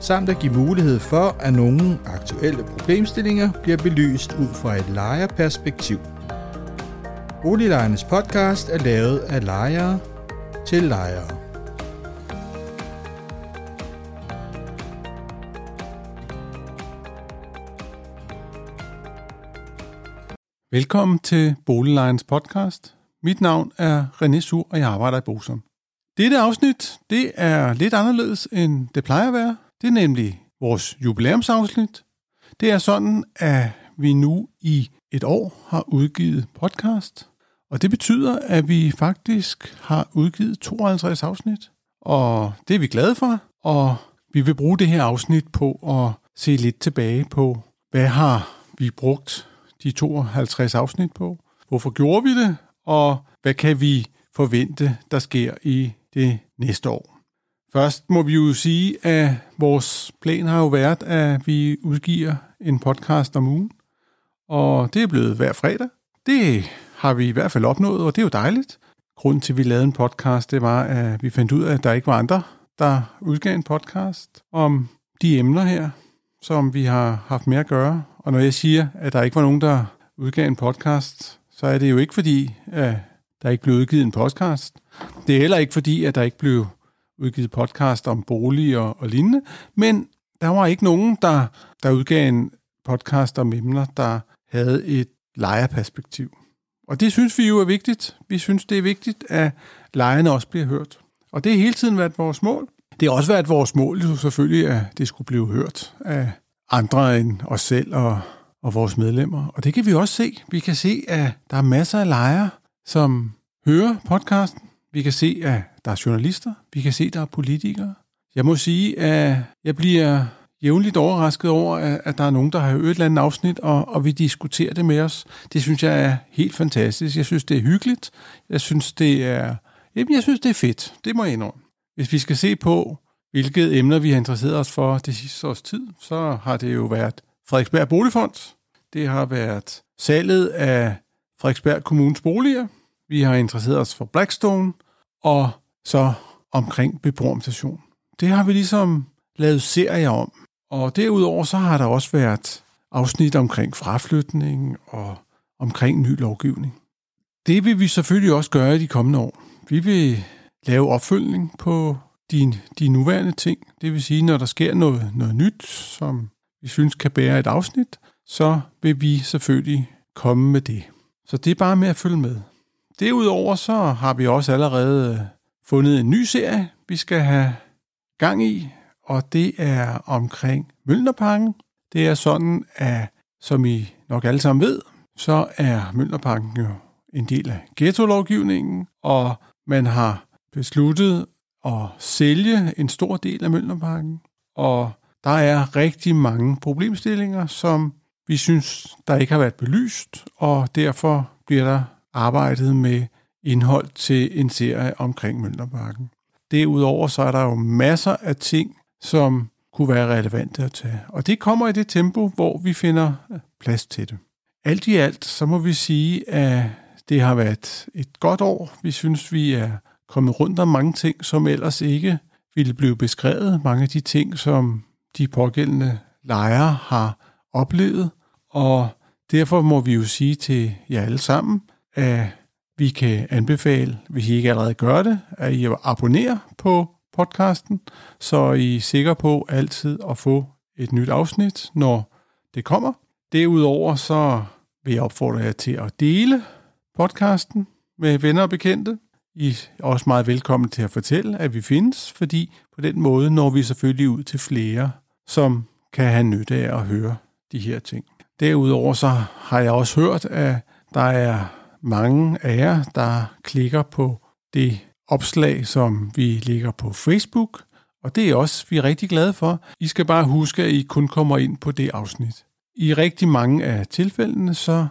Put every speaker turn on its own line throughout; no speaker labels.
samt at give mulighed for, at nogle aktuelle problemstillinger bliver belyst ud fra et lejerperspektiv. Boliglejernes podcast er lavet af lejere til lejere.
Velkommen til Boliglejernes podcast. Mit navn er René Sur, og jeg arbejder i Bosom. Dette afsnit det er lidt anderledes, end det plejer at være. Det er nemlig vores jubilæumsafsnit. Det er sådan, at vi nu i et år har udgivet podcast, og det betyder, at vi faktisk har udgivet 52 afsnit, og det er vi glade for, og vi vil bruge det her afsnit på at se lidt tilbage på, hvad har vi brugt de 52 afsnit på, hvorfor gjorde vi det, og hvad kan vi forvente, der sker i det næste år. Først må vi jo sige, at vores plan har jo været, at vi udgiver en podcast om ugen. Og det er blevet hver fredag. Det har vi i hvert fald opnået, og det er jo dejligt. Grunden til, at vi lavede en podcast, det var, at vi fandt ud af, at der ikke var andre, der udgav en podcast om de emner her, som vi har haft med at gøre. Og når jeg siger, at der ikke var nogen, der udgav en podcast, så er det jo ikke fordi, at der ikke blev udgivet en podcast. Det er heller ikke fordi, at der ikke blev udgivet podcast om bolig og, og lignende, men der var ikke nogen, der, der udgav en podcast om emner, der havde et lejerperspektiv. Og det synes vi jo er vigtigt. Vi synes, det er vigtigt, at lejerne også bliver hørt. Og det har hele tiden været vores mål. Det har også været vores mål jo selvfølgelig, at det skulle blive hørt af andre end os selv og, og vores medlemmer. Og det kan vi også se. Vi kan se, at der er masser af lejere, som hører podcasten, vi kan se, at der er journalister. Vi kan se, at der er politikere. Jeg må sige, at jeg bliver jævnligt overrasket over, at der er nogen, der har hørt et eller andet afsnit, og, og vi diskuterer det med os. Det synes jeg er helt fantastisk. Jeg synes, det er hyggeligt. Jeg synes, det er, jamen, jeg synes, det er fedt. Det må jeg indrømme. Hvis vi skal se på, hvilke emner vi har interesseret os for det sidste års tid, så har det jo været Frederiksberg Boligfond. Det har været salget af Frederiksberg Kommunes boliger. Vi har interesseret os for Blackstone og så omkring beboermtation. Det har vi ligesom lavet serier om. Og derudover så har der også været afsnit omkring fraflytning og omkring ny lovgivning. Det vil vi selvfølgelig også gøre i de kommende år. Vi vil lave opfølgning på de, de nuværende ting. Det vil sige, når der sker noget, noget nyt, som vi synes kan bære et afsnit, så vil vi selvfølgelig komme med det. Så det er bare med at følge med. Derudover så har vi også allerede fundet en ny serie, vi skal have gang i, og det er omkring Mølnerparken. Det er sådan, at som I nok alle sammen ved, så er Mølnerparken jo en del af ghetto-lovgivningen, og man har besluttet at sælge en stor del af Mølnerparken. Og der er rigtig mange problemstillinger, som vi synes, der ikke har været belyst, og derfor bliver der arbejdet med indhold til en serie omkring Mønterparken. Derudover så er der jo masser af ting, som kunne være relevante at tage. Og det kommer i det tempo, hvor vi finder øh, plads til det. Alt i alt, så må vi sige, at det har været et godt år. Vi synes, vi er kommet rundt om mange ting, som ellers ikke ville blive beskrevet. Mange af de ting, som de pågældende lejere har oplevet. Og derfor må vi jo sige til jer alle sammen, at vi kan anbefale, hvis I ikke allerede gør det, at I abonnerer på podcasten, så I er sikre på altid at få et nyt afsnit, når det kommer. Derudover så vil jeg opfordre jer til at dele podcasten med venner og bekendte. I er også meget velkommen til at fortælle, at vi findes, fordi på den måde når vi selvfølgelig ud til flere, som kan have nytte af at høre de her ting. Derudover så har jeg også hørt, at der er mange af jer, der klikker på det opslag, som vi ligger på Facebook, Og det er også, vi er rigtig glade for. I skal bare huske, at I kun kommer ind på det afsnit. I rigtig mange af tilfældene, så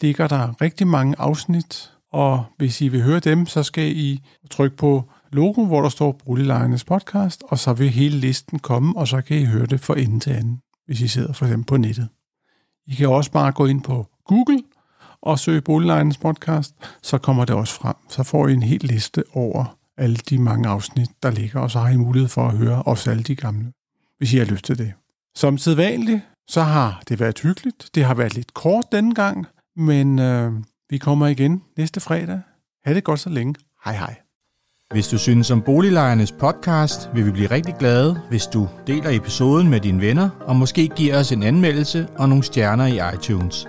ligger der rigtig mange afsnit, og hvis I vil høre dem, så skal I trykke på logoen, hvor der står Boliglejernes podcast, og så vil hele listen komme, og så kan I høre det fra ende til anden, hvis I sidder for eksempel på nettet. I kan også bare gå ind på Google og søge Boliglejernes podcast, så kommer det også frem. Så får I en hel liste over alle de mange afsnit, der ligger, og så har I mulighed for at høre også alle de gamle, hvis I har lyst til det. Som sædvanligt, så har det været hyggeligt. Det har været lidt kort denne gang, men øh, vi kommer igen næste fredag. Ha' det godt så længe. Hej hej.
Hvis du synes om Boliglejernes podcast, vil vi blive rigtig glade, hvis du deler episoden med dine venner, og måske giver os en anmeldelse og nogle stjerner i iTunes,